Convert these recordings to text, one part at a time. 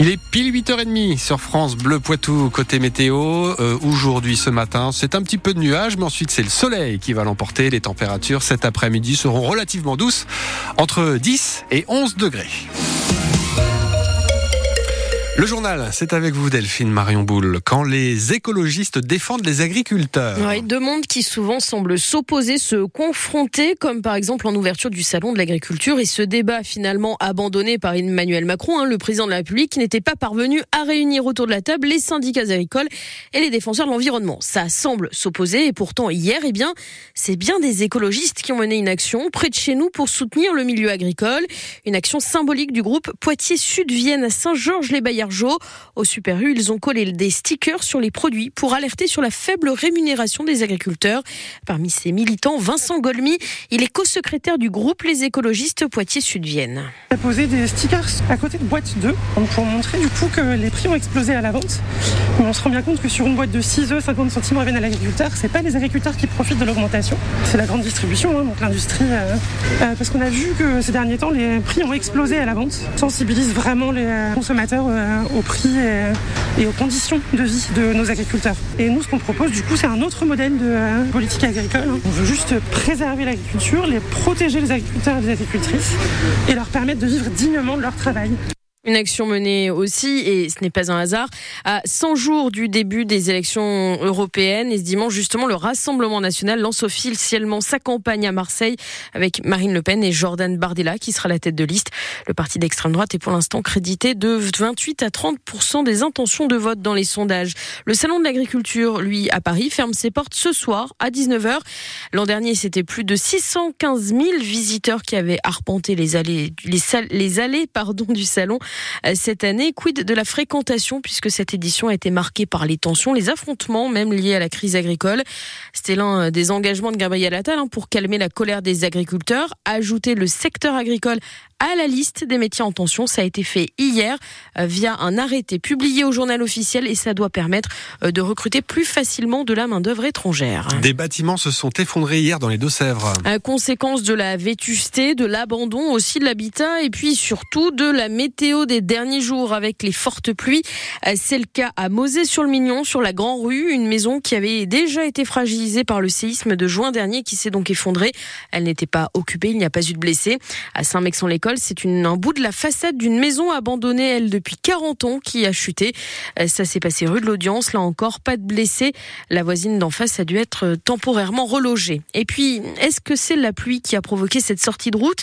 Il est pile 8h30 sur France Bleu Poitou côté météo. Euh, Aujourd'hui, ce matin, c'est un petit peu de nuages, mais ensuite c'est le soleil qui va l'emporter. Les températures cet après-midi seront relativement douces, entre 10 et 11 degrés. Le journal, c'est avec vous Delphine Marion Boule. Quand les écologistes défendent les agriculteurs. Oui, deux mondes qui souvent semblent s'opposer, se confronter, comme par exemple en ouverture du salon de l'agriculture et ce débat finalement abandonné par Emmanuel Macron, hein, le président de la République, qui n'était pas parvenu à réunir autour de la table les syndicats agricoles et les défenseurs de l'environnement. Ça semble s'opposer et pourtant hier, eh bien, c'est bien des écologistes qui ont mené une action près de chez nous pour soutenir le milieu agricole, une action symbolique du groupe Poitiers-Sud-Vienne à Au Super U, ils ont collé des stickers sur les produits pour alerter sur la faible rémunération des agriculteurs. Parmi ces militants, Vincent Golmy, il est co-secrétaire du groupe Les écologistes Poitiers-Sud-Vienne. On a posé des stickers à côté de boîte 2 pour montrer du coup que les prix ont explosé à la vente. Mais on se rend bien compte que sur une boîte de 6 œufs, 50 centimes reviennent à l'agriculteur. C'est pas les agriculteurs qui profitent de l'augmentation, c'est la grande distribution, hein, donc l'industrie. Euh, euh, parce qu'on a vu que ces derniers temps, les prix ont explosé à la vente. sensibilise vraiment les euh, consommateurs au prix et, aux conditions de vie de nos agriculteurs. Et nous, ce qu'on propose, du coup, c'est un autre modèle de euh, politique agricole. On veut juste préserver l'agriculture, les protéger les agriculteurs et les agricultrices et leur permettre de vivre dignement de leur travail. Une action menée aussi, et ce n'est pas un hasard, à 100 jours du début des élections européennes. Et ce dimanche, justement, le Rassemblement national lance officiellement sa campagne à Marseille avec Marine Le Pen et Jordan Bardella qui sera la tête de liste. Le parti d'extrême droite est pour l'instant crédité de 28 à 30% des intentions de vote dans les sondages. Le salon de l'agriculture, lui, à Paris, ferme ses portes ce soir à 19h. L'an dernier, c'était plus de 615 000 visiteurs qui avaient arpenté les allées, les, les allées pardon, du salon. Euh, cette année. Quid de la fréquentation puisque cette édition a été marquée par les tensions, les affrontements même liés à la crise agricole? C'était l'un des engagements de Gabriel Attal hein, pour calmer la colère des agriculteurs, ajouter le secteur agricole à la liste des métiers en tension. Ça a été fait hier euh, via un arrêté publié au journal officiel et ça doit permettre euh, de recruter plus facilement de la main-d'œuvre étrangère. Des bâtiments se sont effondrés hier dans les Deux-Sèvres. Conséquence de la vétusté, de l'abandon aussi de l'habitat et puis surtout de la météo des derniers jours avec les fortes pluies. Euh, c'est le cas à Mosée sur la Grand Rue, une maison qui avait déjà été fragilisée par le séisme de juin dernier qui s'est donc effondrée. Elle n'était pas occupée, il n'y a pas eu de blessés. À Saint-Mexon-l'École, c'est un bout de la façade d'une maison abandonnée, elle, depuis 40 ans, qui a chuté. Euh, ça s'est passé rue de l'Audience. Là encore, pas de blessés. La voisine d'en face a dû être euh, temporairement relogée. Et puis, est-ce que c'est la pluie qui a provoqué cette sortie de route?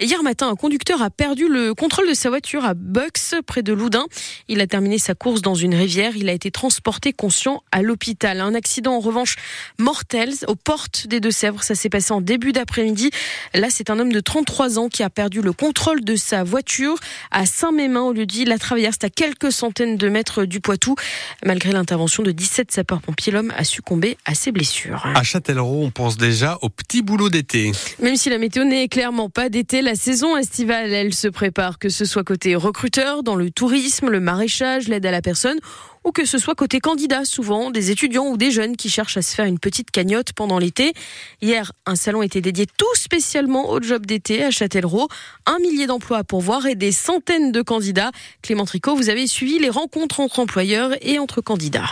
Hier matin, un conducteur a perdu le contrôle de sa voiture à Bucks, près de Loudun. Il a terminé sa course dans une rivière. Il a été transporté conscient à l'hôpital. Un accident, en revanche, mortel aux portes des Deux-Sèvres. Ça s'est passé en début d'après-midi. Là, c'est un homme de 33 ans qui a perdu le contrôle de sa voiture à Saint-Mémin, au lieu dit la traverse à quelques centaines de mètres du Poitou. Malgré l'intervention de 17 sapeurs-pompiers, l'homme a succombé à ses blessures. À Châtellerault, on pense déjà au petit boulot d'été. Même si la météo n'est clairement pas d'été, la saison estivale, elle se prépare, que ce soit côté recruteur, dans le tourisme, le maraîchage, l'aide à la personne ou que ce soit côté candidat, souvent des étudiants ou des jeunes qui cherchent à se faire une petite cagnotte pendant l'été. Hier, un salon était dédié tout spécialement au job d'été à Châtellerault. Un millier d'emplois à pourvoir et des centaines de candidats. Clément Tricot, vous avez suivi les rencontres entre employeurs et entre candidats.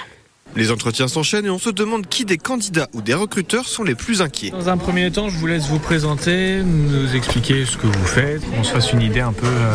Les entretiens s'enchaînent et on se demande qui des candidats ou des recruteurs sont les plus inquiets. Dans un premier temps, je vous laisse vous présenter, nous expliquer ce que vous faites, qu'on se fasse une idée un peu euh,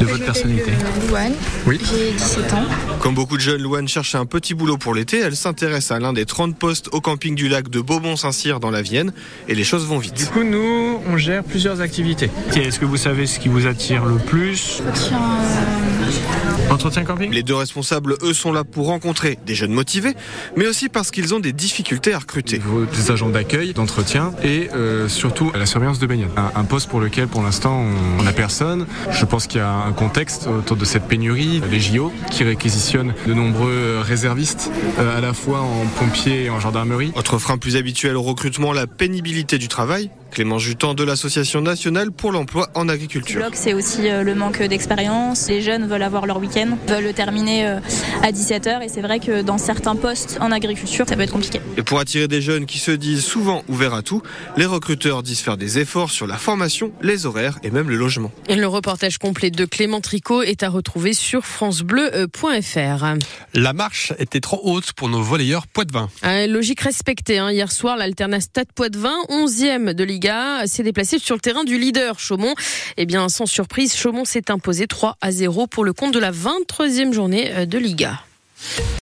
de votre personnalité. Louane, oui. j'ai 17 ans. Comme beaucoup de jeunes, Louane cherche un petit boulot pour l'été. Elle s'intéresse à l'un des 30 postes au camping du lac de Beaumont-Saint-Cyr dans la Vienne et les choses vont vite. Du coup, nous, on gère plusieurs activités. Est-ce que vous savez ce qui vous attire le plus? Euh... Entretien camping Les deux responsables, eux, sont là pour rencontrer des jeunes motivés, mais aussi parce qu'ils ont des difficultés à recruter. Des agents d'accueil, d'entretien et euh, surtout la surveillance de baignade. Un, un, poste pour lequel, pour l'instant, on n'a personne. Je pense qu'il y a un contexte autour de cette pénurie. Les JO qui réquisitionnent de nombreux réservistes, euh, à la fois en pompiers et en gendarmerie. Autre frein plus habituel au recrutement, la pénibilité du travail. Clément Jutan de l'Association nationale pour l'emploi en agriculture. C'est aussi euh, le manque d'expérience. Les jeunes veulent avoir leur week-end, veulent le terminer euh, à 17h et c'est vrai que dans certains postes en agriculture, ça peut être compliqué. Et pour attirer des jeunes qui se disent souvent ouverts à tout, les recruteurs disent faire des efforts sur la formation, les horaires et même le logement. Et le reportage complet de Clément Tricot est à retrouver sur francebleu.fr. La marche était trop haute pour nos volleyeurs Poitvin. Ah, logique respectée. Hein. Hier soir, l'Alternat Stade Poitvin, 11e de Liga, s'est déplacé sur le terrain du leader Chaumont. Eh bien, sans surprise, Chaumont s'est imposé 3 à 0 pour le compte de la 23e journée euh, de Liga.